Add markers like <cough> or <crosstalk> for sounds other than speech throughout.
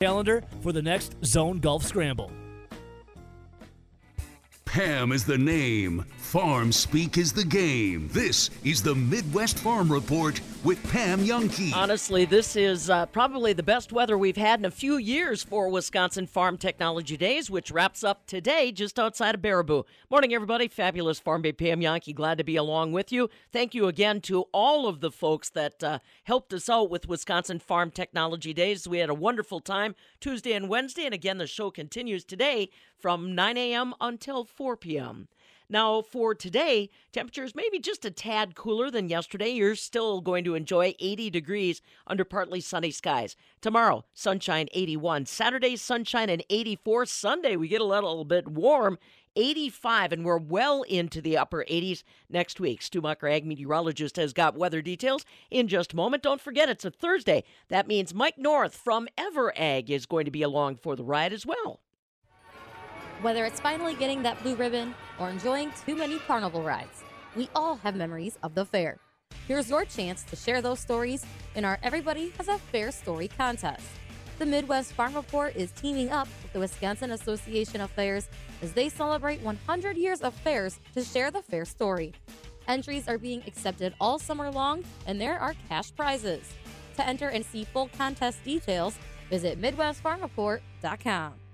calendar for the next Zone Golf Scramble. Pam is the name. Farm speak is the game. This is the Midwest Farm Report with Pam Jahnke. Honestly, this is uh, probably the best weather we've had in a few years for Wisconsin Farm Technology Days, which wraps up today just outside of Baraboo. Morning, everybody. Fabulous Farm Babe Pam Jahnke. Glad to be along with you. Thank you again to all of the folks that uh, helped us out with Wisconsin Farm Technology Days. We had a wonderful time Tuesday and Wednesday, and again, the show continues today from 9 a.m. until 4 p.m. Now, for today, temperatures maybe just a tad cooler than yesterday. You're still going to enjoy 80 degrees under partly sunny skies. Tomorrow, sunshine 81. Saturday, sunshine and 84. Sunday, we get a little bit warm. 85, and we're well into the upper 80s next week. Stu Mucker, ag meteorologist, has got weather details in just a moment. Don't forget, it's a Thursday. That means Mike North from EverAg is going to be along for the ride as well. Whether it's finally getting that blue ribbon or enjoying too many carnival rides, we all have memories of the fair. Here's your chance to share those stories in our Everybody Has a Fair Story contest. The Midwest Farm Report is teaming up with the Wisconsin Association of Fairs as they celebrate 100 years of fairs to share the fair story. Entries are being accepted all summer long, and there are cash prizes. To enter and see full contest details, visit MidwestFarmReport.com.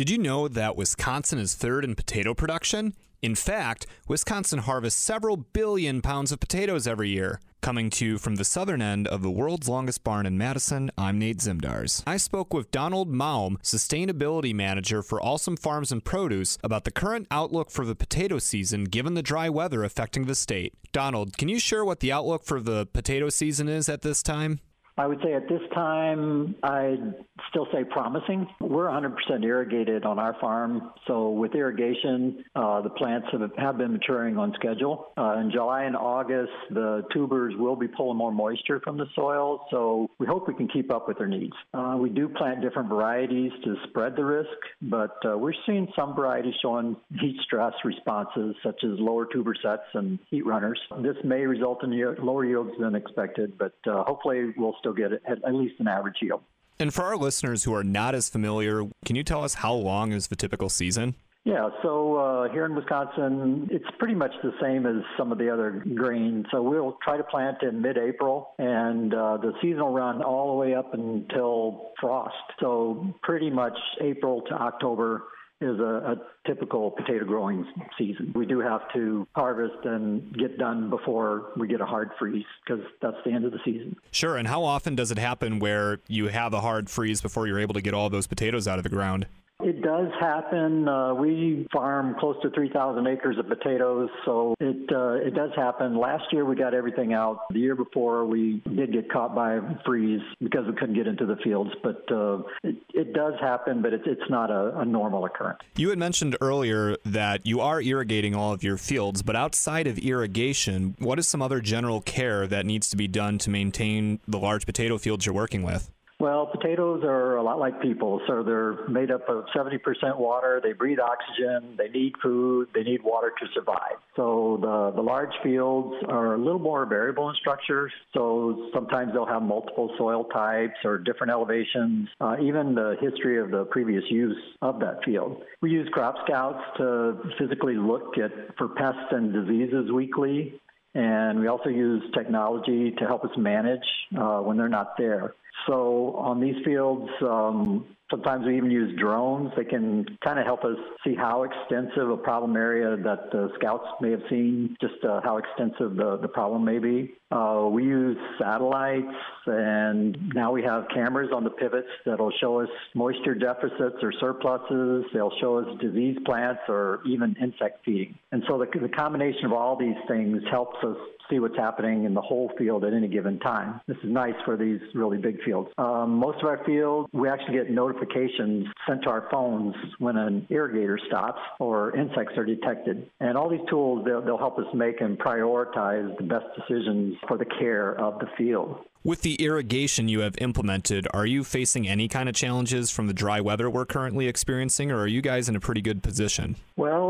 Did you know that Wisconsin is third in potato production? In fact, Wisconsin harvests several billion pounds of potatoes every year. Coming to you from the southern end of the world's longest barn in Madison, I'm Nate Zimdars. I spoke with Donald Maum, Sustainability Manager for Alsum Farms and Produce, about the current outlook for the potato season given the dry weather affecting the state. Donald, can you share what the outlook for the potato season is at this time? I would say at this time, I'd still say promising. We're 100% irrigated on our farm. So with irrigation, uh, the plants have, have been maturing on schedule. Uh, in July and August, the tubers will be pulling more moisture from the soil. So we hope we can keep up with their needs. Uh, we do plant different varieties to spread the risk, but uh, we're seeing some varieties showing heat stress responses, such as lower tuber sets and heat runners. This may result in lower yields than expected, but uh, hopefully we'll still get at least an average yield. And for our listeners who are not as familiar, can you tell us how long is the typical season? Yeah, so uh, here in Wisconsin, it's pretty much the same as some of the other grains. So we'll try to plant in mid April, and uh, the season will run all the way up until frost. So pretty much April to October is a, a, typical potato growing season. We do have to harvest and get done before we get a hard freeze because that's the end of the season. Sure. And how often does it happen where you have a hard freeze before you're able to get all those potatoes out of the ground? It does happen. Uh, we farm close to 3,000 acres of potatoes, so it uh, it does happen. Last year we got everything out. The year before we did get caught by a freeze because we couldn't get into the fields. But uh, it, it does happen, but it's it's not a, a normal occurrence. You had mentioned earlier that you are irrigating all of your fields, but outside of irrigation, what is some other general care that needs to be done to maintain the large potato fields you're working with? Well, potatoes are a lot like people. So they're made up of 70% water. They breathe oxygen. They need food. They need water to survive. So the, the large fields are a little more variable in structure. So sometimes they'll have multiple soil types or different elevations, uh, even the history of the previous use of that field. We use crop scouts to physically look at for pests and diseases weekly. And we also use technology to help us manage uh, when they're not there. So on these fields, um, sometimes we even use drones. They can kind of help us see how extensive a problem area that the scouts may have seen, just uh, how extensive the, the problem may be. Uh, we use satellites, and now we have cameras on the pivots that'll show us moisture deficits or surpluses. They'll show us disease plants or even insect feeding. And so the, the combination of all these things helps us see what's happening in the whole field at any given time. This is nice for these really big fields. Um, most of our fields, we actually get notifications sent to our phones when an irrigator stops or insects are detected. And all these tools, they'll, they'll help us make and prioritize the best decisions for the care of the field. With the irrigation you have implemented, are you facing any kind of challenges from the dry weather we're currently experiencing, or are you guys in a pretty good position? Well,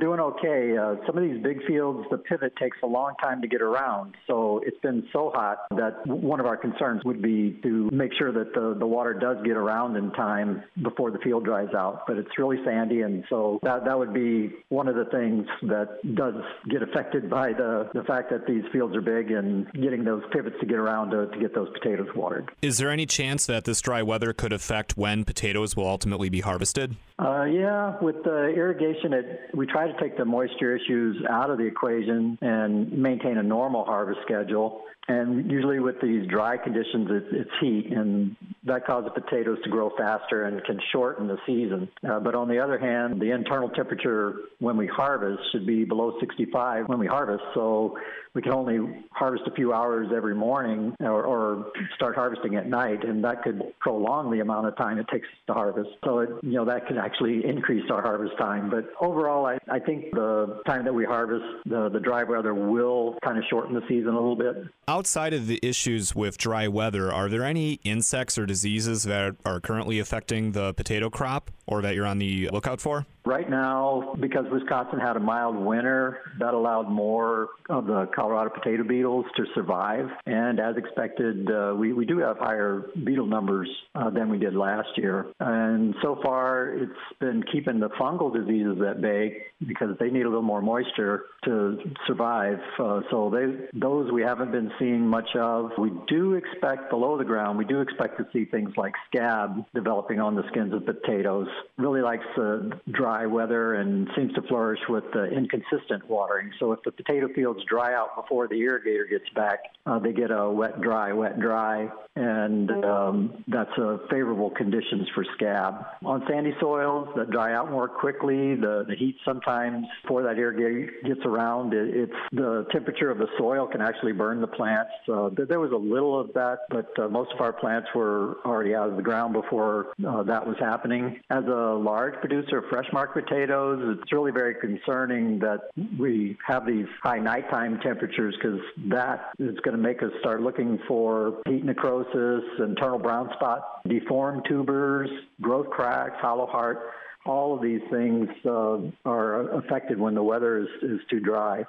doing okay. Uh, some of these big fields, the pivot takes a long time to get around. So it's been so hot that one of our concerns would be to make sure that the, the water does get around in time before the field dries out. But it's really sandy, and so that, that would be one of the things that does get affected by the, the fact that these fields are big and getting those pivots to get around to, to get those potatoes watered. Is there any chance that this dry weather could affect when potatoes will ultimately be harvested? Uh, yeah, with the irrigation, it, we try to take the moisture issues out of the equation and maintain a normal harvest schedule. And usually with these dry conditions, it's, heat, and that causes potatoes to grow faster and can shorten the season. Uh, but on the other hand, the internal temperature when we harvest should be below 65 when we harvest. So we can only harvest a few hours every morning or, or start harvesting at night, and that could prolong the amount of time it takes to harvest. So, it, you know, that could actually increase our harvest time. But overall, I, I think the time that we harvest, the, the dry weather will kind of shorten the season a little bit. Outside of the issues with dry weather, are there any insects or diseases that are currently affecting the potato crop or that you're on the lookout for? Right now, because Wisconsin had a mild winter, that allowed more of the Colorado potato beetles to survive. And as expected, uh, we, we do have higher beetle numbers uh, than we did last year. And so far, it's been keeping the fungal diseases at bay because they need a little more moisture to survive. Uh, so they, those we haven't been seeing much of. We do expect below the ground, we do expect to see things like scab developing on the skins of potatoes. Really likes uh, dry weather and seems to flourish with uh, inconsistent watering. So if the potato fields dry out before the irrigator gets back, uh, they get a wet, dry, wet, dry, and um, that's favorable conditions for scab. On sandy soils that dry out more quickly, the, the heat sometimes before that irrigator gets around, it, it's the temperature of the soil can actually burn the plants. Uh, there was a little of that, but uh, most of our plants were already out of the ground before uh, that was happening. As a large producer of fresh market potatoes, it's really very concerning that we have these high nighttime temperatures because that is going to make us start looking for heat necrosis, internal brown spot, deformed tubers, growth cracks, hollow heart. All of these things uh, are affected when the weather is, is too dry.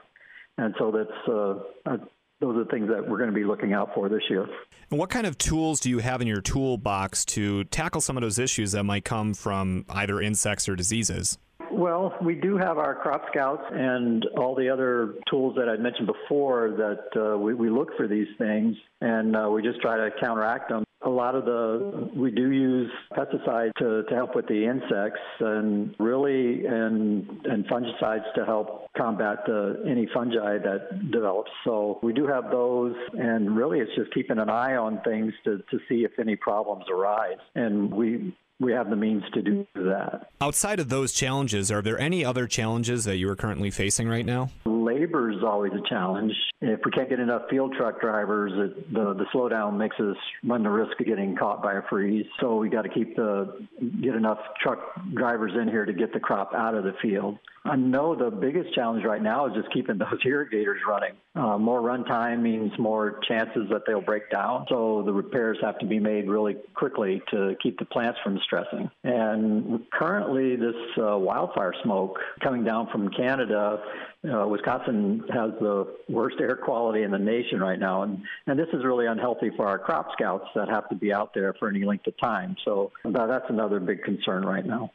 And so that's uh, those are the things that we're going to be looking out for this year. And what kind of tools do you have in your toolbox to tackle some of those issues that might come from either insects or diseases? Well, we do have our crop scouts and all the other tools that I mentioned before that uh, we, we, look for these things and uh, we just try to counteract them. A lot of the, we do use pesticides to, to help with the insects and really, and, and fungicides to help combat the, any fungi that develops. So we do have those, and really it's just keeping an eye on things to, to see if any problems arise. And we, we have the means to do that. Outside of those challenges, are there any other challenges that you are currently facing right now? Labor is always a challenge. If we can't get enough field truck drivers, it, the the slowdown makes us run the risk of getting caught by a freeze. So we got to keep the get enough truck drivers in here to get the crop out of the field. I know the biggest challenge right now is just keeping those <laughs> irrigators running. Uh, more runtime means more chances that they'll break down. So the repairs have to be made really quickly to keep the plants from stressing. And currently, this uh, wildfire smoke coming down from Canada, uh, Wisconsin has the worst air quality in the nation right now. And, and this is really unhealthy for our crop scouts that have to be out there for any length of time. So that's another big concern right now.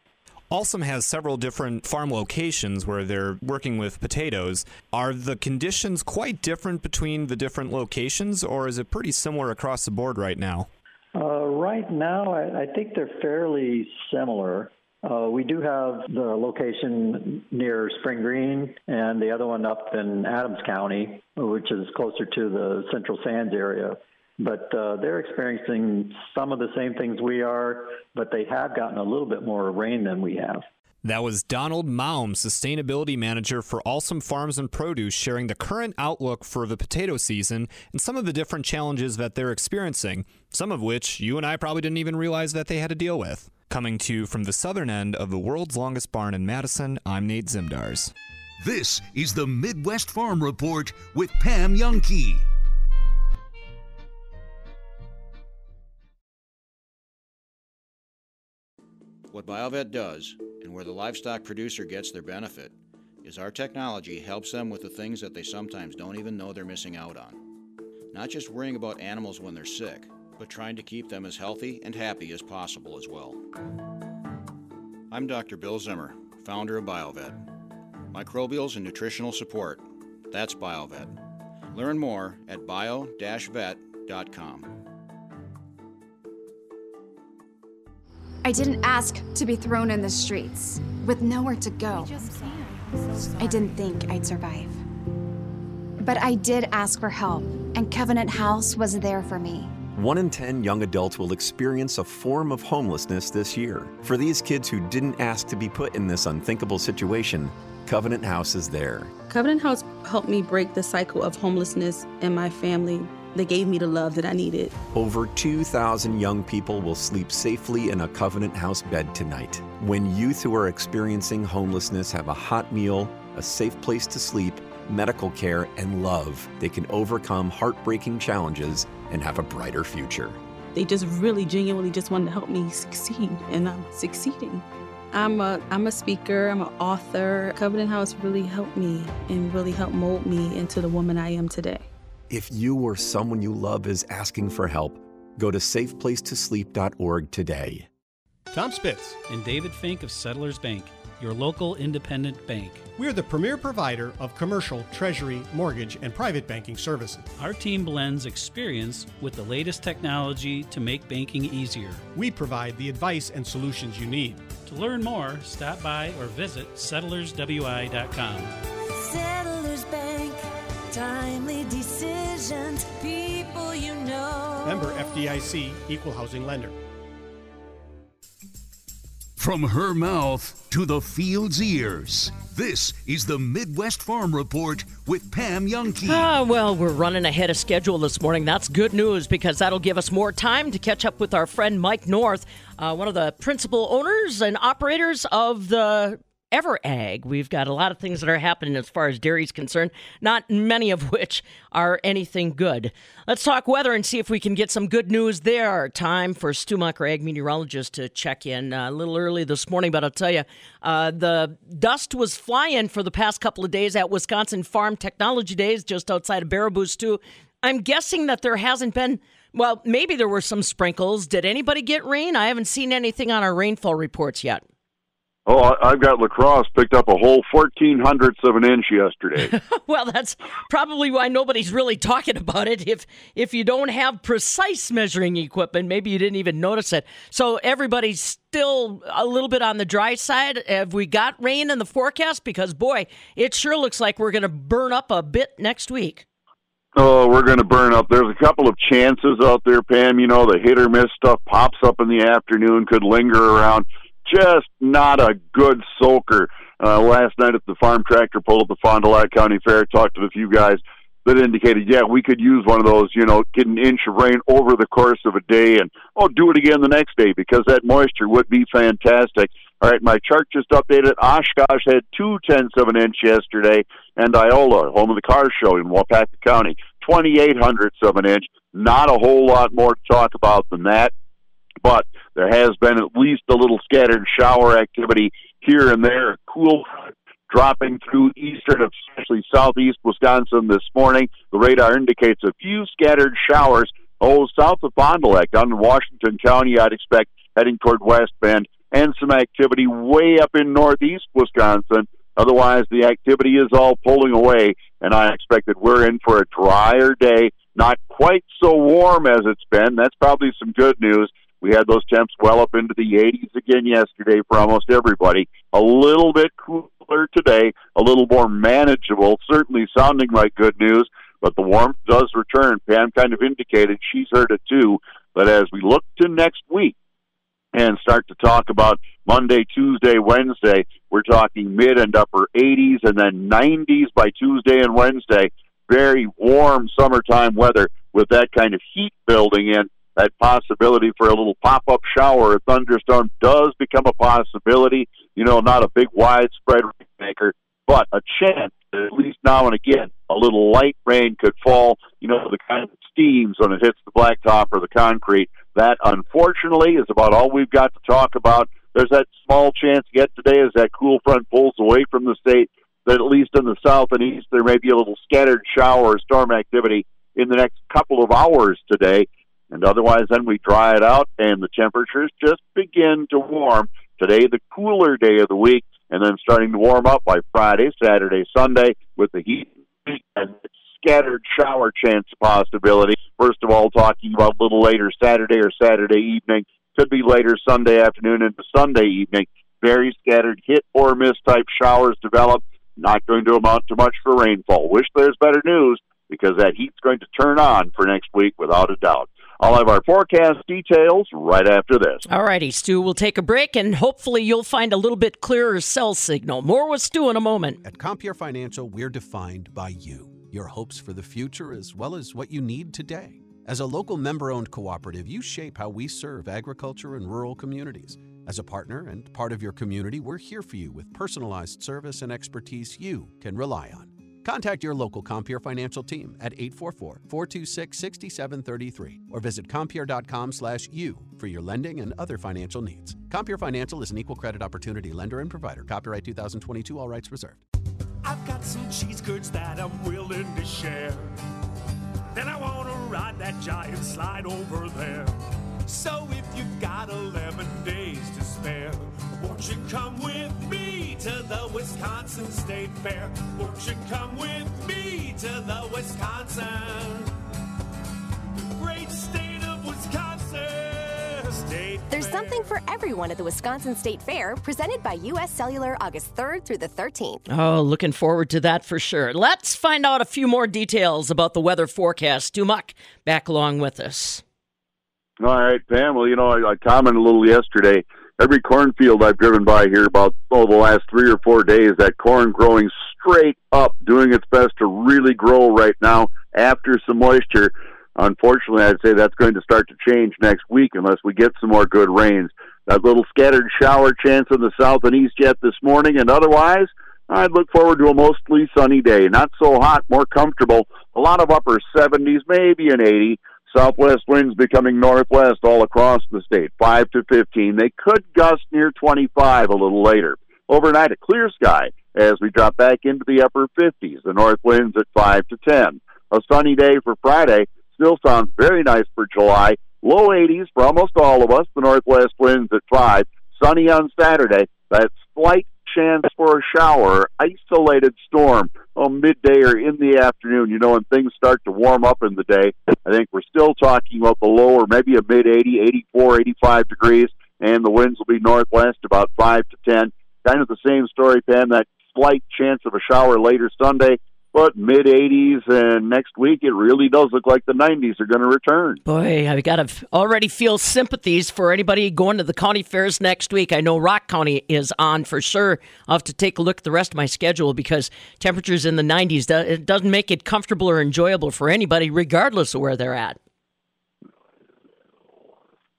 Alsum has several different farm locations where they're working with potatoes. Are the conditions quite different between the different locations, or is it pretty similar across the board right now? Uh, right now, I, I, think they're fairly similar. Uh, we do have the location near Spring Green and the other one up in Adams County, which is closer to the Central Sands area but uh, they're experiencing some of the same things we are, but they have gotten a little bit more rain than we have. That was Donald Maum, Sustainability Manager for Alsum Farms and Produce, sharing the current outlook for the potato season and some of the different challenges that they're experiencing, some of which you and I probably didn't even realize that they had to deal with. Coming to you from the southern end of the world's longest barn in Madison, I'm Nate Zimdars. This is the Midwest Farm Report with Pam Jahnke. What Biovet does and where the livestock producer gets their benefit is our technology helps them with the things that they sometimes don't even know they're missing out on. Not just worrying about animals when they're sick, but trying to keep them as healthy and happy as possible as well. I'm Dr. Bill Zimmer, founder of BioVet. Microbials and nutritional support. That's BioVet. Learn more at bio-vet.com. I didn't ask to be thrown in the streets with nowhere to go. I didn't think I'd survive. But I did ask for help, and Covenant House was there for me. One in 10 young adults will experience a form of homelessness this year. For these kids who didn't ask to be put in this unthinkable situation, Covenant House is there. Covenant House helped me break the cycle of homelessness in my family. They gave me the love that I needed. Over 2,000 young people will sleep safely in a Covenant House bed tonight. When youth who are experiencing homelessness have a hot meal, a safe place to sleep, medical care, and love, they can overcome heartbreaking challenges and have a brighter future. They just really genuinely just wanted to help me succeed, and I'm succeeding. I'm a I'm a speaker, I'm an author. Covenant House really helped me and really helped mold me into the woman I am today. If you or someone you love is asking for help, go to safeplacetosleep.org today. Tom Spitz and David Fink of Settlers Bank, your local independent bank. We are the premier provider of commercial, treasury, mortgage, and private banking services. Our team blends experience with the latest technology to make banking easier. We provide the advice and solutions you need. To learn more, stop by or visit settlerswi.com. Settlers Bank, timely decisions, people you know. Member FDIC, Equal Housing Lender. From her mouth to the field's ears, this is the Midwest Farm Report with Pam Jahnke. Ah, well, we're running ahead of schedule this morning. That's good news because that'll give us more time to catch up with our friend Mike North, uh, one of the principal owners and operators of the EverAg. We've got a lot of things that are happening as far as dairy is concerned, not many of which are anything good. Let's talk weather and see if we can get some good news there. Time for Stumacher ag meteorologist, to check in uh, a little early this morning, but I'll tell you, uh, the dust was flying for the past couple of days at Wisconsin Farm Technology Days just outside of Baraboo, too. I'm guessing that there hasn't been. Well, maybe there were some sprinkles. Did anybody get rain? I haven't seen anything on our rainfall reports yet. Oh, I've got La Crosse picked up a whole fourteen hundredths of an inch yesterday. <laughs> well, that's probably why nobody's really talking about it. If if you don't have precise measuring equipment, maybe you didn't even notice it. So everybody's still a little bit on the dry side. Have we got rain in the forecast? Because boy, it sure looks like we're going to burn up a bit next week. Oh, we're going to burn up. There's a couple of chances out there, Pam. You know, the hit or miss stuff pops up in the afternoon, could linger around just not a good soaker. Uh, last night at the farm tractor pull at the Fond du Lac County Fair, talked to a few guys that indicated, yeah, we could use one of those, you know, get an inch of rain over the course of a day and, oh, do it again the next day because that moisture would be fantastic. All right, my chart just updated. Oshkosh had two tenths of an inch yesterday, and Iola, home of the car show in Waupaca County, 28 hundredths of an inch. Not a whole lot more to talk about than that but there has been at least a little scattered shower activity here and there. Cool dropping through eastern, especially southeast Wisconsin this morning. The radar indicates a few scattered showers. Oh, south of Fond du Lac, down in Washington County, I'd expect heading toward West Bend, and some activity way up in northeast Wisconsin. Otherwise, the activity is all pulling away, and I expect that we're in for a drier day. Not quite so warm as it's been. That's probably some good news. We had those temps well up into the 80s again yesterday for almost everybody. A little bit cooler today, a little more manageable, certainly sounding like good news, but the warmth does return. Pam kind of indicated she's heard it too. But as we look to next week and start to talk about Monday, Tuesday, Wednesday, we're talking mid and upper 80s and then 90s by Tuesday and Wednesday. Very warm summertime weather with that kind of heat building in that possibility for a little pop up shower or thunderstorm does become a possibility. You know, not a big widespread maker, but a chance at least now and again a little light rain could fall. You know, the kind of steams when it hits the blacktop or the concrete. That unfortunately is about all we've got to talk about. There's that small chance yet today as that cool front pulls away from the state. that at least in the south and east there may be a little scattered shower or storm activity in the next couple of hours today. And otherwise, then we dry it out and the temperatures just begin to warm. Today, the cooler day of the week, and then starting to warm up by Friday, Saturday, Sunday with the heat and scattered shower chance possibility. First of all, talking about a little later Saturday or Saturday evening, could be later Sunday afternoon into Sunday evening. Very scattered hit or miss type showers develop. Not going to amount to much for rainfall. Wish there's better news because that heat's going to turn on for next week without a doubt. I'll have our forecast details right after this. All righty, Stu, we'll take a break and hopefully you'll find a little bit clearer cell signal. More with Stu in a moment. At Compeer Financial, we're defined by you, your hopes for the future, as well as what you need today. As a local member owned cooperative, you shape how we serve agriculture and rural communities. As a partner and part of your community, we're here for you with personalized service and expertise you can rely on. Contact your local Compeer Financial team at 844-426-6733 or visit compeer.com slash you for your lending and other financial needs. Compeer Financial is an equal credit opportunity lender and provider. Copyright 2022, all rights reserved. I've got some cheese curds that I'm willing to share. Then I want to ride that giant slide over there. So if you've got 11 days to spare, won't you come with me to the Wisconsin State Fair? Won't you come with me to the Wisconsin? The great state of Wisconsin. State There's something for everyone at the Wisconsin State Fair, presented by U.S. Cellular August 3rd through the 13th. Oh, looking forward to that for sure. Let's find out a few more details about the weather forecast. Stu back along with us. All right, Pam. Well, you know, I, I commented a little yesterday. Every cornfield I've driven by here about oh, the last three or four days, that corn growing straight up, doing its best to really grow right now after some moisture. Unfortunately, I'd say that's going to start to change next week unless we get some more good rains. That little scattered shower chance in the south and east yet this morning, and otherwise, I'd look forward to a mostly sunny day. Not so hot, more comfortable. A lot of upper 70s, maybe an 80. Southwest winds becoming northwest all across the state, 5 to 15. They could gust near 25 a little later. Overnight, a clear sky as we drop back into the upper 50s. The north winds at 5 to 10. A sunny day for Friday still sounds very nice for July. Low 80s for almost all of us. The northwest winds at 5. Sunny on Saturday. That slight chance for a shower, isolated storm, oh, midday or in the afternoon, you know, when things start to warm up in the day. I think we're still talking about the lower, maybe a mid 80, 84, 85 degrees, and the winds will be northwest about 5 to 10. Kind of the same story, Pam, that slight chance of a shower later Sunday, but mid 80s, and next week it really does look like the 90s are going to return. Boy, I've got to already feel sympathies for anybody going to the county fairs next week. I know Rock County is on for sure. I'll have to take a look at the rest of my schedule because temperatures in the 90s, it doesn't make it comfortable or enjoyable for anybody, regardless of where they're at.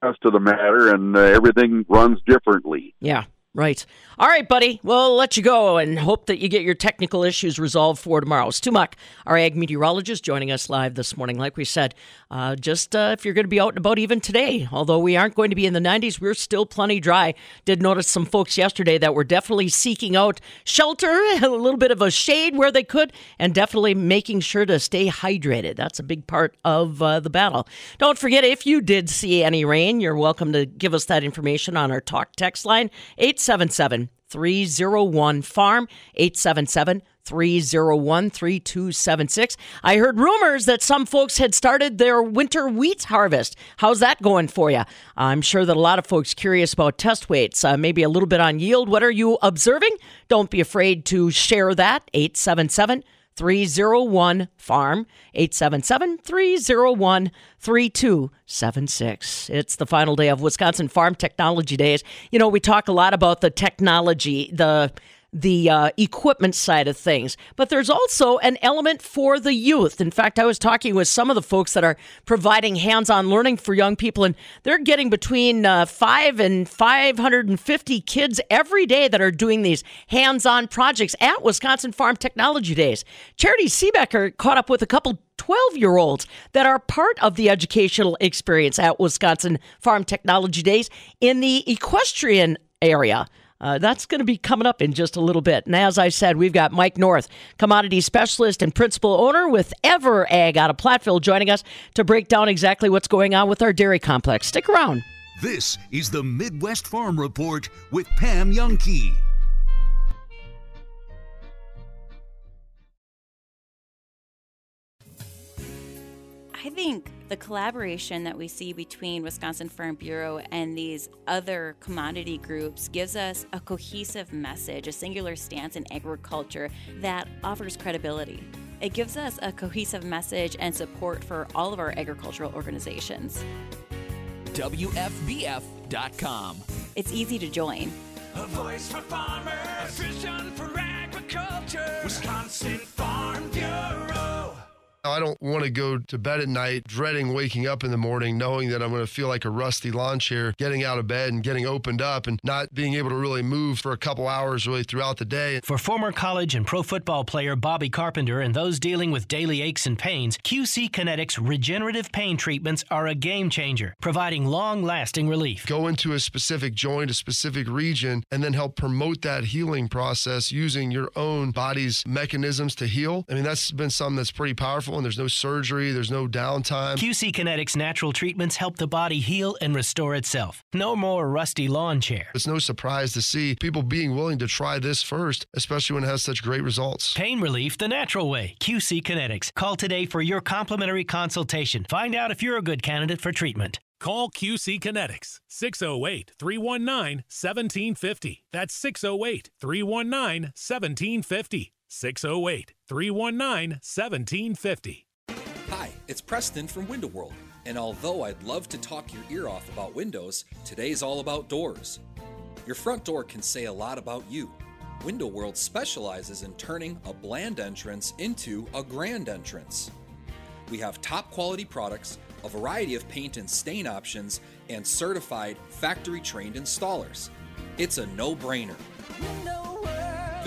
Rest of the matter, and uh, everything runs differently. Yeah. Right. All right, buddy. We'll let you go and hope that you get your technical issues resolved for tomorrow. Stu Muck, our ag meteorologist, joining us live this morning. Like we said, uh, just uh, if you're going to be out and about even today, although we aren't going to be in the 90s, we're still plenty dry. Did notice some folks yesterday that were definitely seeking out shelter, <laughs> a little bit of a shade where they could, and definitely making sure to stay hydrated. That's a big part of uh, the battle. Don't forget, if you did see any rain, you're welcome to give us that information on our talk text line, 877 301 Farm, 877 301 3276. I heard rumors that some folks had started their winter wheat harvest. How's that going for you? I'm sure that a lot of folks curious about test weights, uh, maybe a little bit on yield. What are you observing? Don't be afraid to share that. 877 301 Farm, 877 301 3276. It's the final day of Wisconsin Farm Technology Days. You know, we talk a lot about the technology, the the uh, equipment side of things, but there's also an element for the youth. In fact, I was talking with some of the folks that are providing hands on learning for young people, and they're getting between uh, five and 550 kids every day that are doing these hands on projects at Wisconsin Farm Technology Days. Charitee Seebecker caught up with a couple 12 year olds that are part of the educational experience at Wisconsin Farm Technology Days in the equestrian area. Uh, that's going to be coming up in just a little bit. And as I said, we've got Mike North, commodity specialist and principal owner with EverAg out of Platteville, joining us to break down exactly what's going on with our dairy complex. Stick around. This is the Midwest Farm Report with Pam Jahnke. I think the collaboration that we see between Wisconsin Farm Bureau and these other commodity groups gives us a cohesive message, a singular stance in agriculture that offers credibility. It gives us a cohesive message and support for all of our agricultural organizations. WFBF.com. It's easy to join. A voice for farmers, a vision for agriculture. Wisconsin Farm Bureau. I don't want to go to bed at night dreading waking up in the morning knowing that I'm going to feel like a rusty lawn chair getting out of bed and getting opened up and not being able to really move for a couple hours really throughout the day. For former college and pro football player Bobby Carpenter and those dealing with daily aches and pains, QC Kinetics regenerative pain treatments are a game changer, providing long lasting relief. Go into a specific joint, a specific region, and then help promote that healing process using your own body's mechanisms to heal. I mean, that's been something that's pretty powerful and there's no surgery, there's no downtime. QC Kinetics natural treatments help the body heal and restore itself. No more rusty lawn chair. It's no surprise to see people being willing to try this first, especially when it has such great results. Pain relief the natural way. QC Kinetics. Call today for your complimentary consultation. Find out if you're a good candidate for treatment. Call QC Kinetics 608 319 1750. That's 608 319 1750. 608 319 1750. Hi, it's Preston from Window World. And although I'd love to talk your ear off about windows, today's all about doors. Your front door can say a lot about you. Window World specializes in turning a bland entrance into a grand entrance. We have top quality products, a variety of paint and stain options, and certified factory trained installers. It's a no brainer.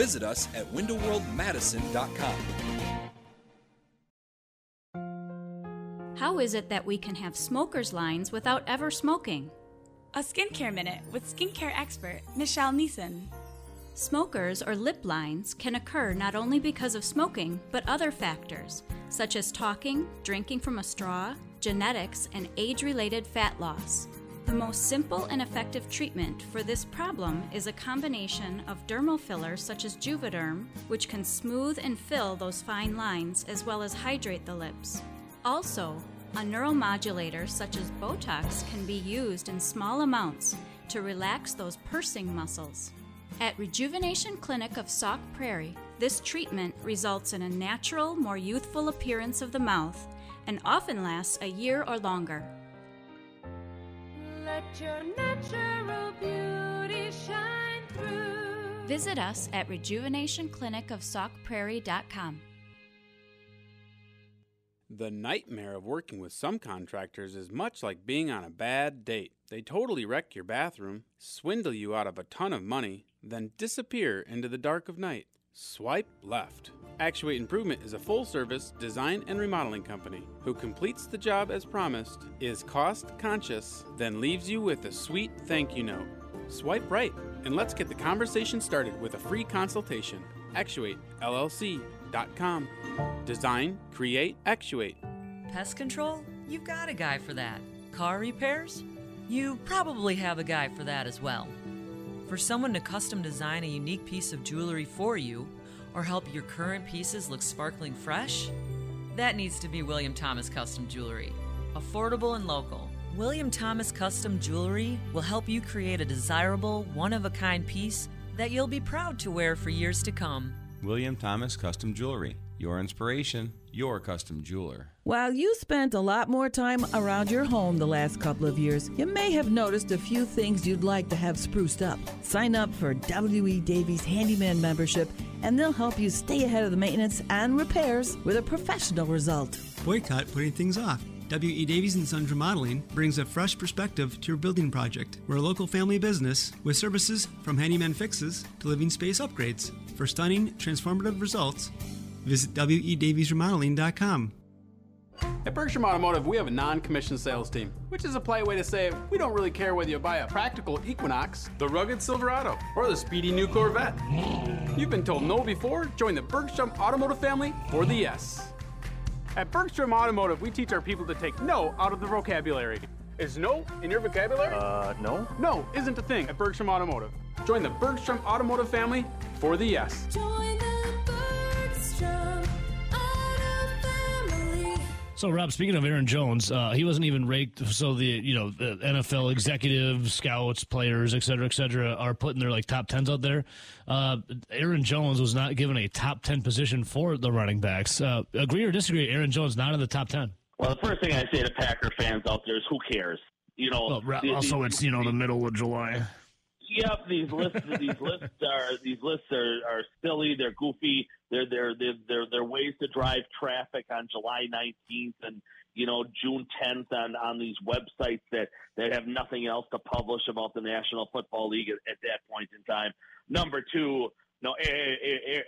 Visit us at windowworldmadison.com. How is it that we can have smokers' lines without ever smoking? A skincare minute with skincare expert Michelle Neeson. Smokers or lip lines can occur not only because of smoking, but other factors, such as talking, drinking from a straw, genetics, and age related fat loss. The most simple and effective treatment for this problem is a combination of dermal fillers such as Juvederm, which can smooth and fill those fine lines as well as hydrate the lips. Also, a neuromodulator such as Botox can be used in small amounts to relax those pursing muscles. At Rejuvenation Clinic of Sauk Prairie, this treatment results in a natural, more youthful appearance of the mouth and often lasts a year or longer. Let your natural beauty shine through. Visit us at rejuvenationclinicofsaukprairie.com. The nightmare of working with some contractors is much like being on a bad date. They totally wreck your bathroom, swindle you out of a ton of money, then disappear into the dark of night. Swipe left. Actuate Improvement is a full service design and remodeling company who completes the job as promised, is cost conscious, then leaves you with a sweet thank you note. Swipe right and let's get the conversation started with a free consultation. ActuateLLC.com. Design, create, actuate. Pest control? You've got a guy for that. Car repairs? You probably have a guy for that as well. For someone to custom design a unique piece of jewelry for you, or help your current pieces look sparkling fresh? That needs to be William Thomas Custom Jewelry. Affordable and local. William Thomas Custom Jewelry will help you create a desirable, one of a kind piece that you'll be proud to wear for years to come. William Thomas Custom Jewelry. Your inspiration, your custom jeweler. While you spent a lot more time around your home the last couple of years, you may have noticed a few things you'd like to have spruced up. Sign up for W.E. Davies Handyman membership, and they'll help you stay ahead of the maintenance and repairs with a professional result. Boycott putting things off. W.E. Davies and Sons Remodeling brings a fresh perspective to your building project. We're a local family business with services from handyman fixes to living space upgrades. For stunning, transformative results, visit wedaviesremodeling.com. At Bergstrom Automotive, we have a non commissioned sales team, which is a polite way to say we don't really care whether you buy a practical Equinox, the rugged Silverado, or the speedy new Corvette. You've been told no before? Join the Bergstrom Automotive family for the yes. At Bergstrom Automotive, we teach our people to take no out of the vocabulary. Is no in your vocabulary? Uh, no. No isn't a thing at Bergstrom Automotive. Join the Bergstrom Automotive family for the yes. So, Rob, speaking of Aaron Jones, uh, he wasn't even ranked. So the you know the NFL executives, scouts, players, et cetera, et cetera, are putting their like top tens out there. Uh, Aaron Jones was not given a top ten position for the running backs. Uh, agree or disagree? Aaron Jones not in the top ten. Well, the first thing I say to Packer fans out there is, who cares? You know, Well, also the- it's you know the middle of July. Yep, these lists these lists are these lists are, are silly. They're goofy. They're they're they're they're, they're ways to drive traffic on July 19th and you know June 10th on on these websites that that have nothing else to publish about the National Football League at, at that point in time. Number two. No,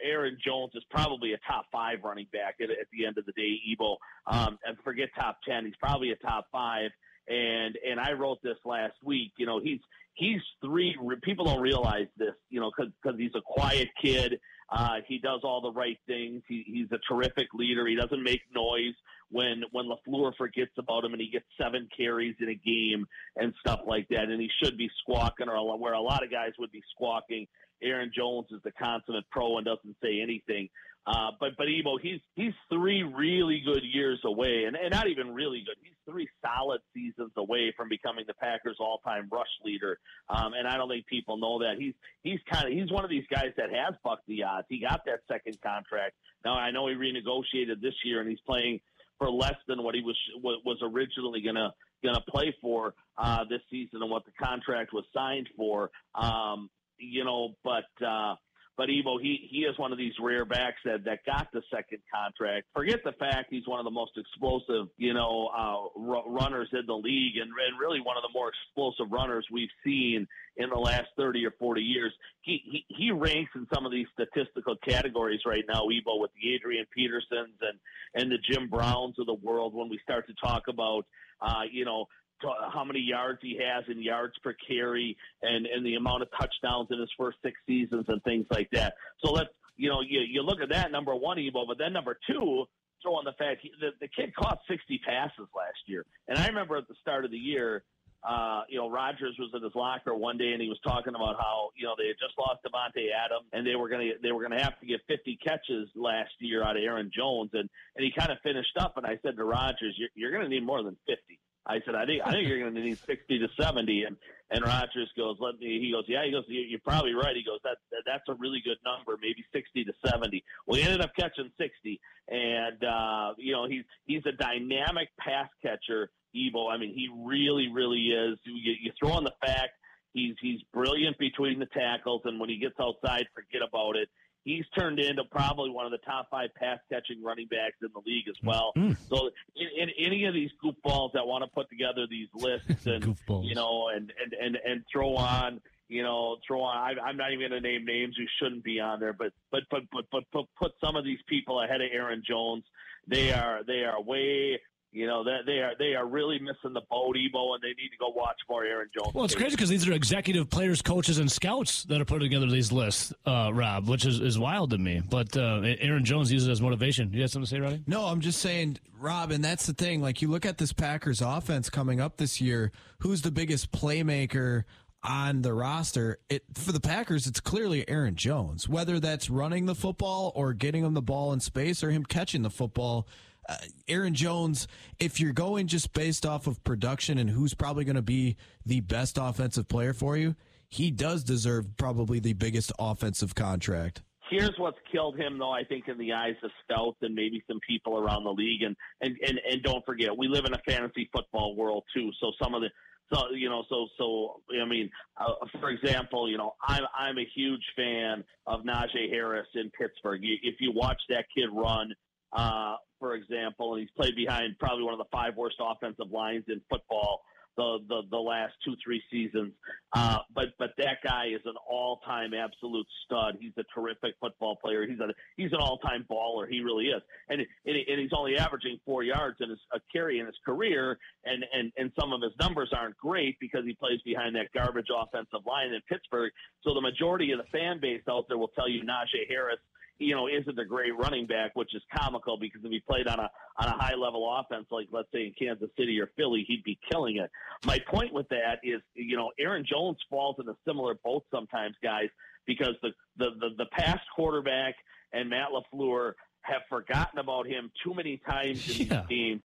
Aaron Jones is probably a top five running back at, at the end of the day. Ebo, um, and forget top ten. He's probably a top five. And and I wrote this last week. You know, he's he's three. People don't realize this, you know, because he's a quiet kid. Uh, he does all the right things. He, he's a terrific leader. He doesn't make noise when when LaFleur forgets about him, and he gets seven carries in a game and stuff like that. And he should be squawking, or where a lot of guys would be squawking. Aaron Jones is the consummate pro and doesn't say anything. Uh, but but Ebo, he's he's three really good years away, and, and not even really good. He's three solid seasons away from becoming the Packers' all-time rush leader. Um, and I don't think people know that he's he's kind of he's one of these guys that has bucked the odds. He got that second contract. Now I know he renegotiated this year, and he's playing for less than what he was was originally gonna gonna play for uh, this season and what the contract was signed for. Um, you know, but uh, but Evo, he he is one of these rare backs that that got the second contract. Forget the fact he's one of the most explosive, you know, uh, r- runners in the league, and, and really one of the more explosive runners we've seen in the last thirty or forty years. He he, he ranks in some of these statistical categories right now, Evo, with the Adrian Petersons and and the Jim Browns of the world. When we start to talk about, uh, you know how many yards he has in yards per carry and, and the amount of touchdowns in his first six seasons and things like that. So let's, you know, you, you look at that number one, Evo, but then number two, throw on the fact he, the, the kid caught 60 passes last year. And I remember at the start of the year, uh, you know, Rodgers was in his locker one day and he was talking about how, you know, they had just lost Davante Adams and they were going to, they were going to have to get 50 catches last year out of Aaron Jones. And, and he kind of finished up. And I said to Rodgers, you're, you're going to need more than 50. I said, I think I think you're going to need 60 to 70. And and Rodgers goes, let me. He goes, yeah. He goes, "You- you're probably right. He goes, that, that that's a really good number, maybe 60 to 70. Well, he ended up catching 60, and uh, you know he's he's a dynamic pass catcher. Evo, I mean, he really, really is. You, you throw in the fact he's he's brilliant between the tackles, and when he gets outside, forget about it he's turned into probably one of the top five pass catching running backs in the league as well. Mm-hmm. So, in, in any of these goofballs that want to put together these lists <laughs> and you know and and and and throw on. You know, throw on. I, I'm not even going to name names who shouldn't be on there, but but but but but put, put some of these people ahead of Aaron Jones. They are they are way you know that they are they are really missing the boat, Ebo, and they need to go watch more Aaron Jones. Well, it's crazy because these are executive players, coaches, and scouts that are putting together these lists, uh, Rob, which is, is wild to me. But uh, Aaron Jones uses it as motivation. You have something to say, Roddy? No, I'm just saying, Rob, and that's the thing. Like, you look at this Packers offense coming up this year, who's the biggest playmaker on the roster? It For the Packers, it's clearly Aaron Jones. Whether that's running the football or getting him the ball in space or him catching the football, uh, Aaron Jones, if you're going just based off of production and who's probably going to be the best offensive player for you, he does deserve probably the biggest offensive contract. Here's what's killed him, though. I think in the eyes of scouts and maybe some people around the league, and and and, and don't forget, we live in a fantasy football world too. So some of the so you know, so so I mean, uh, for example, you know, I'm I'm a huge fan of Najee Harris in Pittsburgh. If you watch that kid run, uh, for example, and he's played behind probably one of the five worst offensive lines in football the the, the last two three seasons. Uh, but but that guy is an all-time absolute stud. He's a terrific football player. He's a he's an all-time baller. He really is, and and, and he's only averaging four yards in his a carry in his career, and and and some of his numbers aren't great because he plays behind that garbage offensive line in Pittsburgh. So the majority of the fan base out there will tell you Najee Harris you know, isn't a great running back, which is comical because if he played on a on a high level offense like let's say in Kansas City or Philly, he'd be killing it. My point with that is, you know, Aaron Jones falls in a similar boat sometimes, guys, because the the the, the past quarterback and Matt LaFleur have forgotten about him too many times in Yeah. these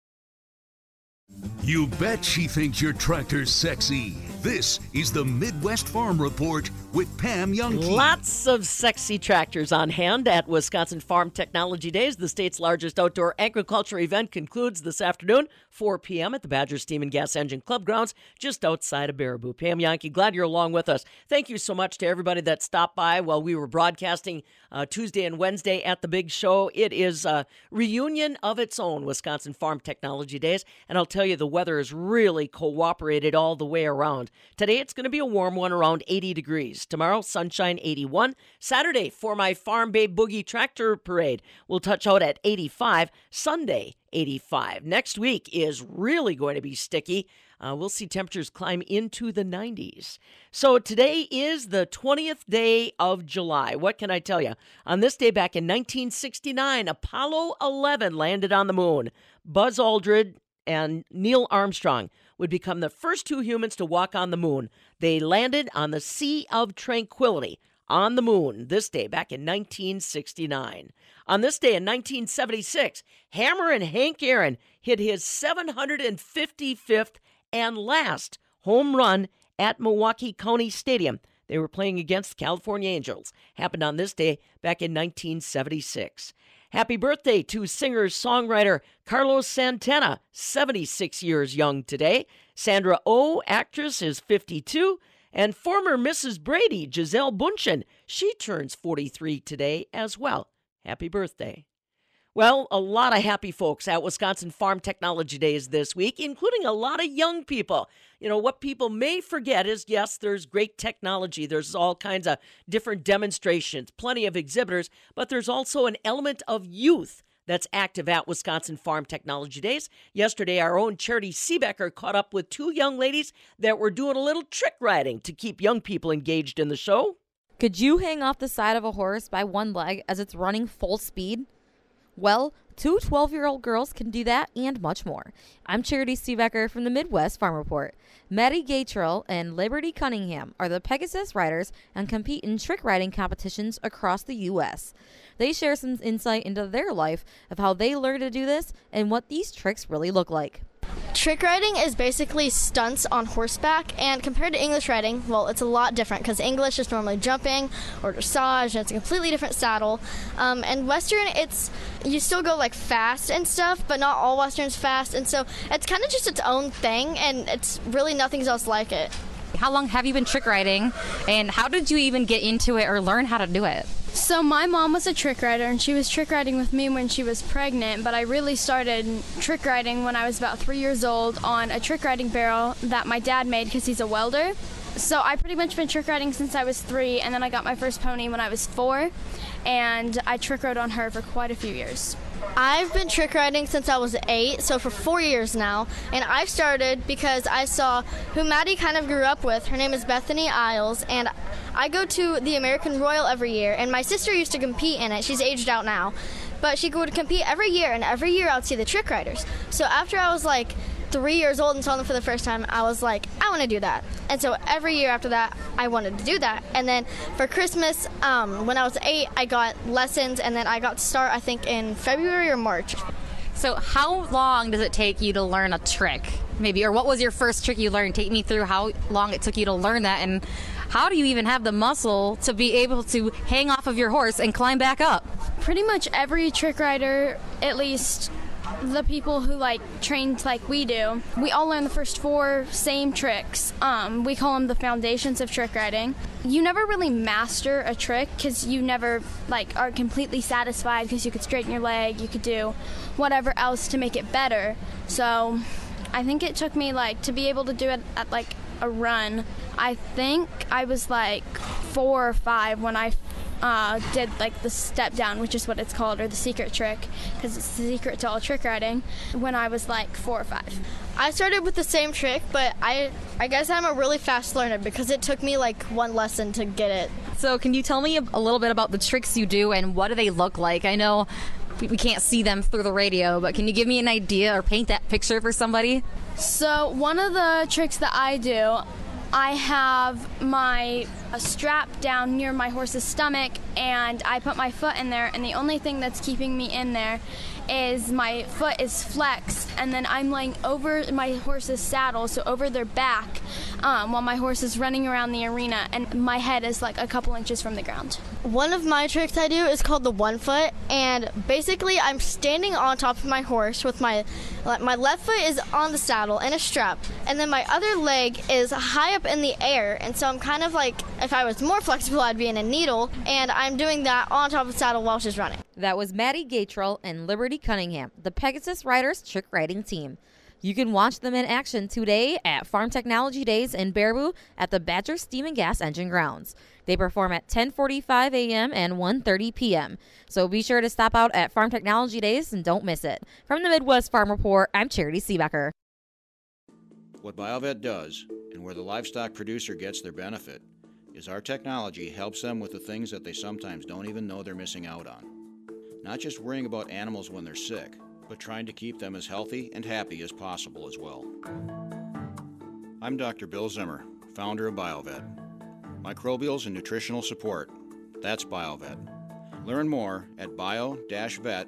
games. You bet she thinks your tractor's sexy. This is the Midwest Farm Report with Pam Jahnke. Lots of sexy tractors on hand at Wisconsin Farm Technology Days. The state's largest outdoor agriculture event concludes this afternoon, 4 p.m. at the Badger Steam and Gas Engine Club grounds just outside of Baraboo. Pam Jahnke, glad you're along with us. Thank you so much to everybody that stopped by while we were broadcasting uh, Tuesday and Wednesday at the big show. It is a reunion of its own, Wisconsin Farm Technology Days. And I'll tell you, the weather has really cooperated all the way around. Today, it's going to be a warm one around 80 degrees. Tomorrow, sunshine 81. Saturday, for my Farm Babe Boogie Tractor Parade, we'll touch out at 85. Sunday, 85. Next week is really going to be sticky. Uh, we'll see temperatures climb into the 90s. So today is the 20th day of July. What can I tell you? On this day back in 1969, Apollo 11 landed on the moon. Buzz Aldrin and Neil Armstrong would become the first two humans to walk on the moon. They landed on the Sea of Tranquility on the moon this day back in 1969. On this day in 1976, Hammerin' Hank Aaron hit his 755th and last home run at Milwaukee County Stadium. They were playing against the California Angels. Happened on this day back in 1976. Happy birthday to singer songwriter Carlos Santana, 76 years young today. Sandra O, oh, actress, is 52. And former Mrs. Brady, Gisele Bündchen, she turns 43 today as well. Happy birthday. Well, a lot of happy folks at Wisconsin Farm Technology Days this week, including a lot of young people. You know, what people may forget is yes, there's great technology, there's all kinds of different demonstrations, plenty of exhibitors, but there's also an element of youth that's active at Wisconsin Farm Technology Days. Yesterday, our own Charitee Seebecker caught up with two young ladies that were doing a little trick riding to keep young people engaged in the show. Could you hang off the side of a horse by one leg as it's running full speed? Well, two 12 year old girls can do that and much more. I'm Charitee Seebecker from the Midwest Farm Report. Maddie Gatrel and Liberty Cunningham are the Pegasus riders and compete in trick riding competitions across the U.S. They share some insight into their life of how they learned to do this and what these tricks really look like. Trick riding is basically stunts on horseback, and compared to English riding, well, it's a lot different because English is normally jumping or dressage, and it's a completely different saddle. Um, and Western, it's you still go like fast and stuff, but not all Westerns fast, and so it's kind of just its own thing, and it's really nothing else like it. How long have you been trick riding, and how did you even get into it or learn how to do it? So my mom was a trick rider and she was trick riding with me when she was pregnant, but I really started trick riding when I was about 3 years old on a trick riding barrel that my dad made cuz he's a welder. So I pretty much been trick riding since I was 3 and then I got my first pony when I was 4 and I trick rode on her for quite a few years. I've been trick riding since I was eight, so for four years now. And I've started because I saw who Maddie kind of grew up with. Her name is Bethany Isles, and I go to the American Royal every year. And my sister used to compete in it. She's aged out now, but she would compete every year, and every year I would see the trick riders. So after I was like three years old and saw them for the first time, I was like, I want to do that. And so every year after that, I wanted to do that. And then for Christmas, um, when I was eight, I got lessons, and then I got to start, I think, in February or March. So, how long does it take you to learn a trick? Maybe, or what was your first trick you learned? Take me through how long it took you to learn that, and how do you even have the muscle to be able to hang off of your horse and climb back up? Pretty much every trick rider, at least the people who like trained like we do, we all learn the first four same tricks. Um, we call them the foundations of trick riding. You never really master a trick because you never like are completely satisfied because you could straighten your leg, you could do whatever else to make it better. So I think it took me like to be able to do it at like a run. I think I was like four or five when I uh, did like the step down, which is what it's called, or the secret trick, because it's the secret to all trick riding. When I was like four or five. I started with the same trick, but I I guess I'm a really fast learner because it took me like one lesson to get it. So, can you tell me a, a little bit about the tricks you do and what do they look like? I know we, we can't see them through the radio, but can you give me an idea or paint that picture for somebody? So, one of the tricks that I do, I have my strap down near my horse's stomach and I put my foot in there, and the only thing that's keeping me in there is my foot is flexed, and then I'm laying over my horse's saddle, so over their back, um, while my horse is running around the arena, and my head is like a couple inches from the ground. One of my tricks I do is called the one foot, and basically I'm standing on top of my horse with my my left foot is on the saddle in a strap, and then my other leg is high up in the air, and so I'm kind of like if I was more flexible, I'd be in a needle, and I'm doing that on top of the saddle while she's running. That was Maddie Gatrel and Liberty Cunningham, the Pegasus Riders trick riding team. You can watch them in action today at Farm Technology Days in Baraboo at the Badger Steam and Gas Engine Grounds. They perform at 10:45 a.m. and 1:30 p.m. So be sure to stop out at Farm Technology Days and don't miss it. From the Midwest Farm Report, I'm Charitee Seebecker. What BioVet does, and where the livestock producer gets their benefit, is our technology helps them with the things that they sometimes don't even know they're missing out on. Not just worrying about animals when they're sick, but trying to keep them as healthy and happy as possible as well. I'm Dr. Bill Zimmer, founder of BioVet. Microbials and nutritional support. That's BioVet. Learn more at bio-vet.com.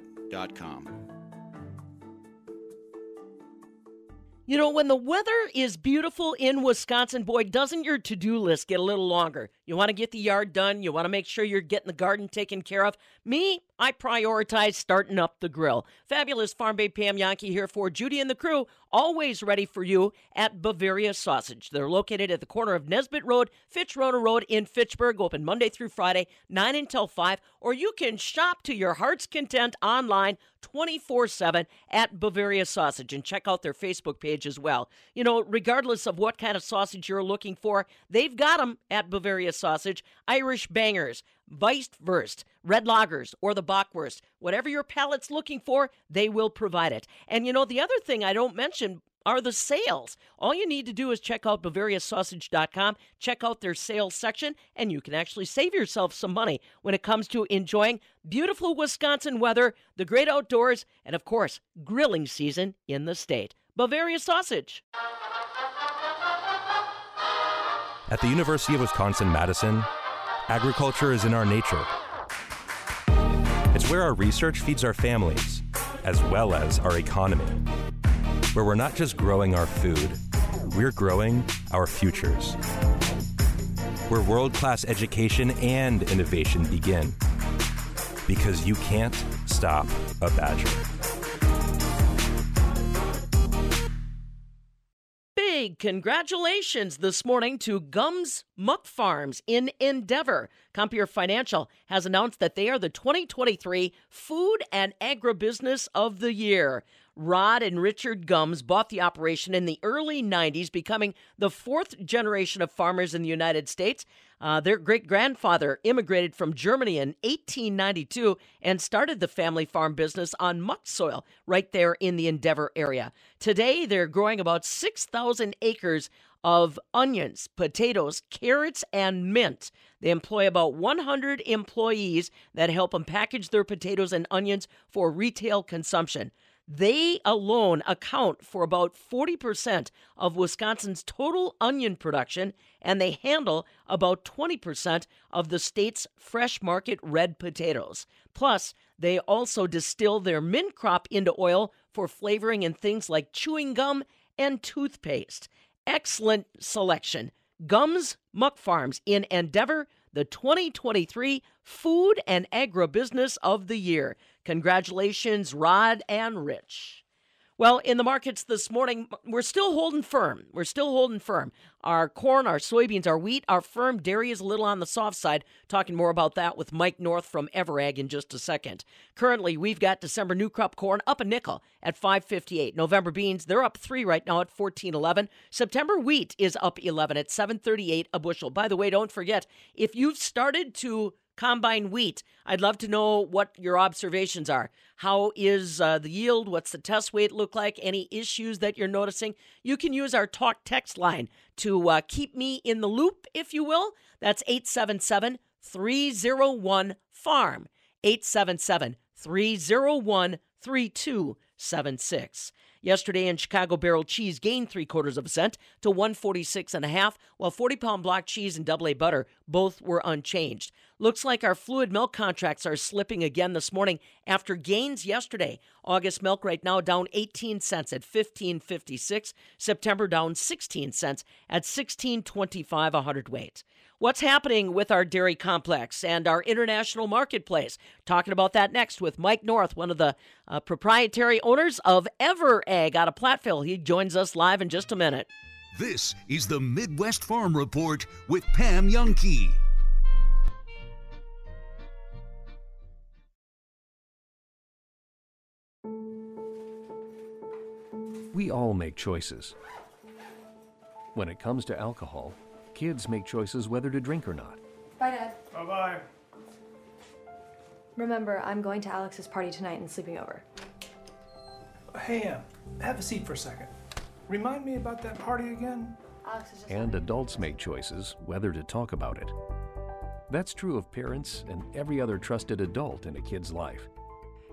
You know, when the weather is beautiful in Wisconsin, boy, doesn't your to do list get a little longer? You want to get the yard done, you want to make sure you're getting the garden taken care of. Me, I prioritize starting up the grill. Fabulous Farm Babe Pam Jahnke here for Judy and the crew, always ready for you at Bavaria Sausage. They're located at the corner of Nesbitt Road, Fitchrona Road in Fitchburg, open Monday through Friday, 9 until 5, or you can shop to your heart's content online 24 7 at Bavaria Sausage and check out their Facebook page as well. You know, regardless of what kind of sausage you're looking for, they've got them at Bavaria Sausage Irish bangers, Weisswurst, red lagers, or the Bockwurst. Whatever your palate's looking for, they will provide it. And you know, the other thing I don't mention are the sales. All you need to do is check out BavariaSausage.com, check out their sales section, and you can actually save yourself some money when it comes to enjoying beautiful Wisconsin weather, the great outdoors, and of course, grilling season in the state. Bavaria Sausage. At the University of Wisconsin Madison, agriculture is in our nature. It's where our research feeds our families, as well as our economy. Where we're not just growing our food, we're growing our futures. Where world class education and innovation begin. Because you can't stop a badger. Congratulations this morning to Gumz Muck Farms in Endeavor. Compeer Financial has announced that they are the 2023 Food and Agribusiness of the Year. Rod and Richard Gumz bought the operation in the early 90s, becoming the fourth generation of farmers in the United States. Uh, their great grandfather immigrated from Germany in 1892 and started the family farm business on muck soil right there in the Endeavor area. Today, they're growing about 6,000 acres of onions, potatoes, carrots, and mint. They employ about 100 employees that help them package their potatoes and onions for retail consumption. They alone account for about 40% of Wisconsin's total onion production, and they handle about 20% of the state's fresh market red potatoes. Plus, they also distill their mint crop into oil for flavoring in things like chewing gum and toothpaste. Excellent selection. Gumz Muck Farms in Endeavor, the 2023 Food and Agribusiness of the Year. Congratulations, Rod and Rich. Well, in the markets this morning, we're still holding firm. We're still holding firm. Our corn, our soybeans, our wheat, our firm dairy is a little on the soft side. Talking more about that with Mike North from EverAg in just a second. Currently, we've got December new crop corn up a nickel at 558. November beans, they're up 3 right now at 1411. September wheat is up 11 at 738 a bushel. By the way, don't forget, if you've started to combine wheat. I'd love to know what your observations are. How is uh, the yield? What's the test weight look like? Any issues that you're noticing? You can use our talk text line to uh, keep me in the loop, if you will. That's 877 301 FARM. 877 301 3276. Yesterday in Chicago, barrel cheese gained three quarters of a cent to 146 and a half, while 40 pound block cheese and double A butter both were unchanged. Looks like our fluid milk contracts are slipping again this morning after gains yesterday. August milk right now down 18 cents at 15.56. September down 16 cents at 16.25 a hundredweight. What's happening with our dairy complex and our international marketplace? Talking about that next with Mike North, one of the uh, proprietary owners of EverAg out of Platteville. He joins us live in just a minute. This is the Midwest Farm Report with Pam Jahnke. We all make choices. When it comes to alcohol, kids make choices whether to drink or not. Bye, Dad. Bye bye. Remember, I'm going to Alex's party tonight and sleeping over. Hey, Em, have a seat for a second. Remind me about that party again? Alex is just. And adults make choices whether to talk about it. That's true of parents and every other trusted adult in a kid's life.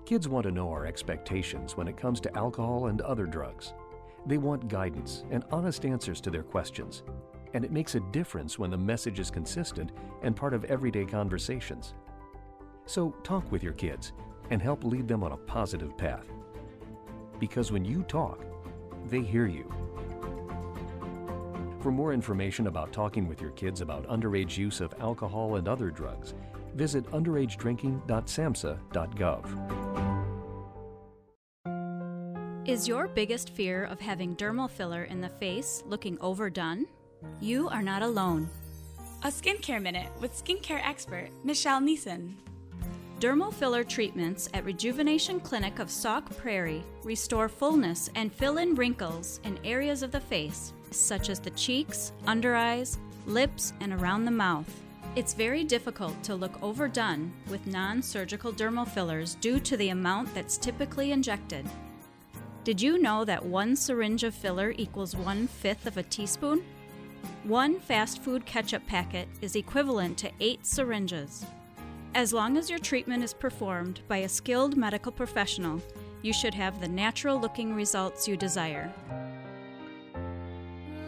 Kids want to know our expectations when it comes to alcohol and other drugs. They want guidance and honest answers to their questions. And it makes a difference when the message is consistent and part of everyday conversations. So talk with your kids and help lead them on a positive path. Because when you talk, they hear you. For more information about talking with your kids about underage use of alcohol and other drugs, visit underagedrinking.samhsa.gov. Is your biggest fear of having dermal filler in the face looking overdone? You are not alone. A skincare minute with skincare expert Michelle Neeson. Dermal filler treatments at Rejuvenation Clinic of Sauk Prairie restore fullness and fill in wrinkles in areas of the face, such as the cheeks, under eyes, lips, and around the mouth. It's very difficult to look overdone with non surgical dermal fillers due to the amount that's typically injected. Did you know that one syringe of filler equals one fifth of a teaspoon? One fast food ketchup packet is equivalent to eight syringes. As long as your treatment is performed by a skilled medical professional, you should have the natural looking results you desire.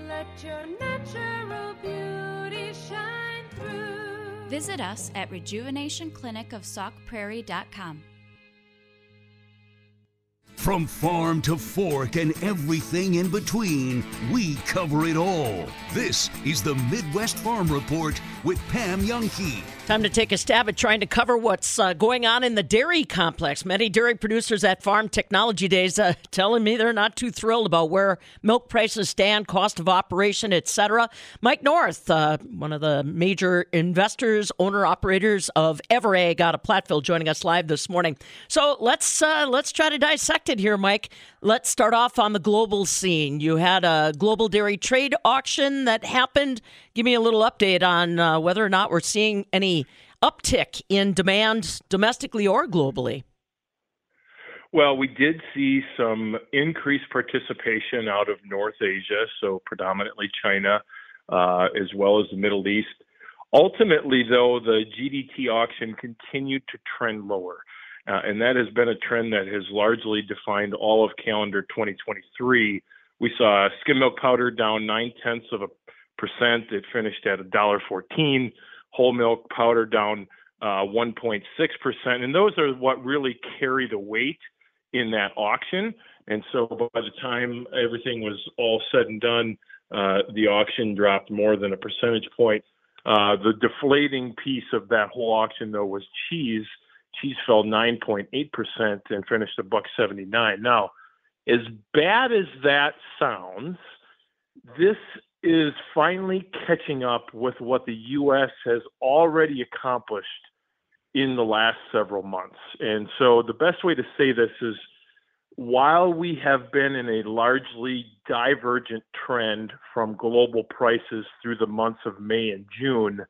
Let your natural beauty shine through. Visit us at rejuvenationclinicofsaukprairie.com. From farm to fork and everything in between, we cover it all. This is the Midwest Farm Report with Pam Jahnke. Time to take a stab at trying to cover what's uh, going on in the dairy complex. Many dairy producers at Farm Technology Days uh, telling me they're not too thrilled about where milk prices stand, cost of operation, etc. Mike North, uh, one of the major investors, owner operators of EverAg out of Platteville, joining us live this morning. So let's uh, let's try to dissect it here, Mike. Let's start off on the global scene. You had a global dairy trade auction that happened. Give me a little update on uh, whether or not we're seeing any uptick in demand domestically or globally. Well, we did see some increased participation out of North Asia, so predominantly China, uh, as well as the Middle East. Ultimately, though, the GDT auction continued to trend lower. Uh, and that has been a trend that has largely defined all of calendar 2023. We saw skim milk powder down nine tenths of a percent. It finished at $1.14. Whole milk powder down uh, 1.6%. And those are what really carry the weight in that auction. And so by the time everything was all said and done, uh, the auction dropped more than a percentage point. Uh, the deflating piece of that whole auction, though, was cheese. Cheese fell 9.8% and finished a buck 79. Now, As bad as that sounds, this is finally catching up with what the U.S. has already accomplished in the last several months. And so the best way to say this is while we have been in a largely divergent trend from global prices through the months of May and June,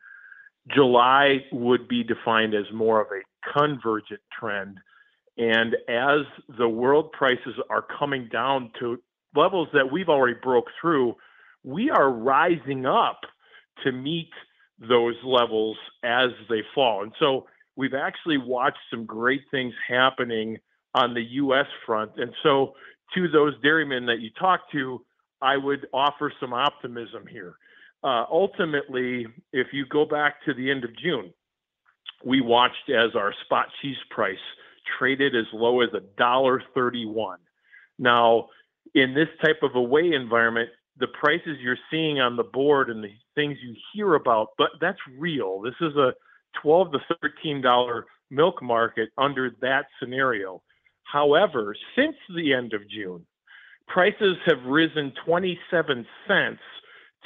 July would be defined as more of a convergent trend. And as the world prices are coming down to levels that we've already broke through, we are rising up to meet those levels as they fall. And so we've actually watched some great things happening on the U.S. front. And so to those dairymen that you talk to, I would offer some optimism here. Uh, ultimately, if you go back to the end of June, we watched as our spot cheese price traded as low as a dollar thirty-one. Now, in this type of a weigh environment, the prices you're seeing on the board and the things you hear about, but that's real. This is a 12 to 13 dollar milk market under that scenario. However, since the end of June, prices have risen 27 cents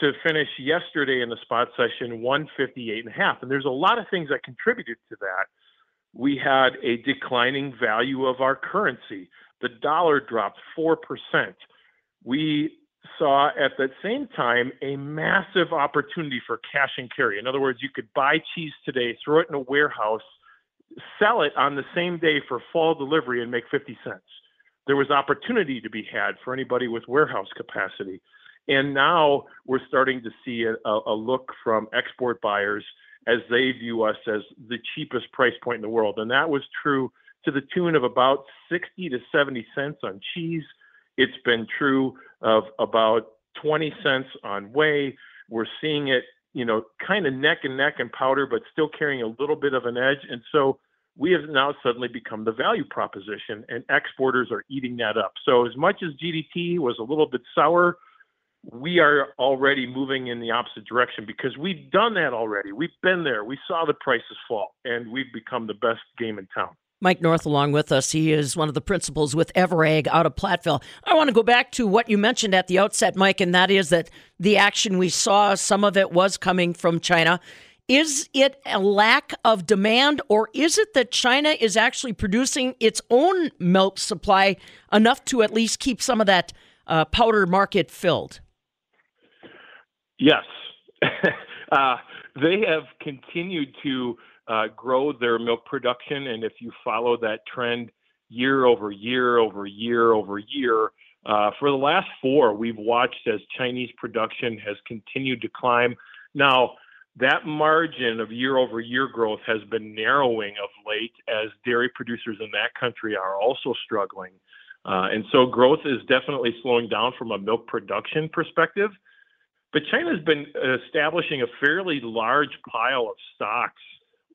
to finish yesterday in the spot session 158 and a half. And there's a lot of things that contributed to that. We had a declining value of our currency. The dollar dropped 4%. We saw at that same time a massive opportunity for cash and carry. In other words, you could buy cheese today, throw it in a warehouse, sell it on the same day for fall delivery and make 50 cents. There was opportunity to be had for anybody with warehouse capacity. And now we're starting to see a, look from export buyers as they view us as the cheapest price point in the world. And that was true to the tune of about 60 to 70 cents on cheese. It's been true of about 20 cents on whey. We're seeing it, you know, kind of neck and neck in powder, but still carrying a little bit of an edge. And so we have now suddenly become the value proposition, and exporters are eating that up. So as much as GDT was a little bit sour, we are already moving in the opposite direction because we've done that already. We've been there. We saw the prices fall, and we've become the best game in town. Mike North along with us. He is one of the principals with EverAg out of Platteville. I want to go back to what you mentioned at the outset, Mike, and that is that the action we saw, some of it was coming from China. Is it a lack of demand, or is it that China is actually producing its own milk supply enough to at least keep some of that uh, powder market filled? Yes. <laughs> uh, they have continued to uh, grow their milk production. And if you follow that trend year over year over year over year, uh, for the last four, we've watched as Chinese production has continued to climb. Now, that margin of year over year growth has been narrowing of late as dairy producers in that country are also struggling. Uh, and so growth is definitely slowing down from a milk production perspective. But China's been establishing a fairly large pile of stocks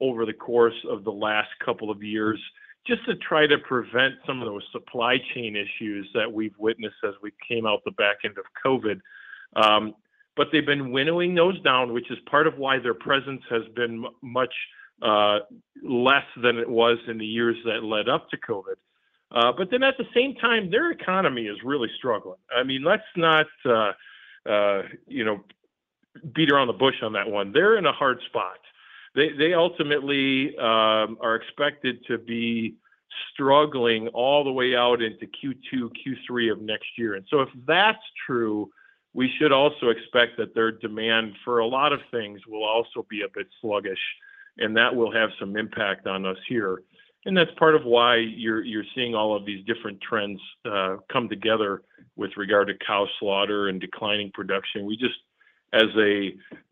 over the course of the last couple of years just to try to prevent some of those supply chain issues that we've witnessed as we came out the back end of COVID. Um, but they've been winnowing those down, which is part of why their presence has been m- much uh, less than it was in the years that led up to COVID. Uh, but then at the same time, their economy is really struggling. I mean, let's not, uh, uh you know, beat around the bush on that one. They're in a hard spot they they ultimately um, are expected to be struggling all the way out into Q2, Q3 of next year. And so, if that's true, we should also expect that their demand for a lot of things will also be a bit sluggish, and that will have some impact on us here. And that's part of why you're you're seeing all of these different trends uh, come together with regard to cow slaughter and declining production. We just as a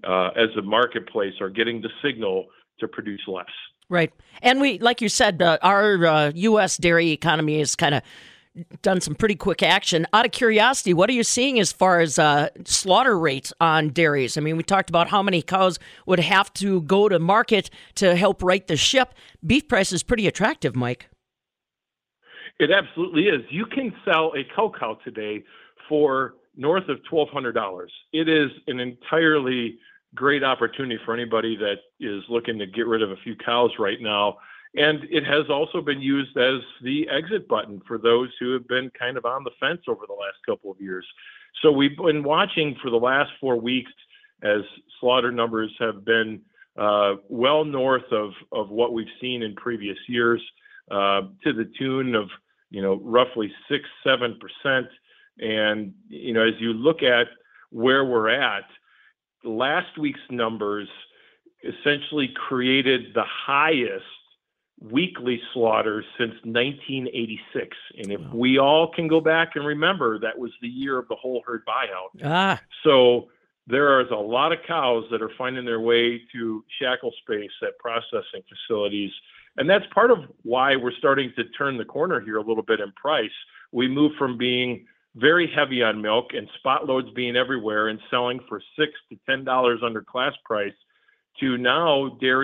uh, as a marketplace are getting the signal to produce less. Right, and we, like you said, uh, our uh, U.S. dairy economy is kind of done some pretty quick action. Out of curiosity, what are you seeing as far as uh, slaughter rates on dairies? I mean, we talked about how many cows would have to go to market to help right the ship. Beef price is pretty attractive, Mike. It absolutely is. You can sell a cow cow today for north of $1,200. It is an entirely great opportunity for anybody that is looking to get rid of a few cows right now. And it has also been used as the exit button for those who have been kind of on the fence over the last couple of years. So we've been watching for the last four weeks as slaughter numbers have been uh, well north of, of what we've seen in previous years, uh, to the tune of you know roughly six seven percent. And you know as you look at where we're at, last week's numbers essentially created the highest weekly slaughters since 1986. And if we all can go back and remember, that was the year of the whole herd buyout. Ah. So there is a lot of cows that are finding their way to shackle space at processing facilities. And that's part of why we're starting to turn the corner here a little bit in price. We move from being very heavy on milk and spot loads being everywhere and selling for six to ten dollars under class price to now dairy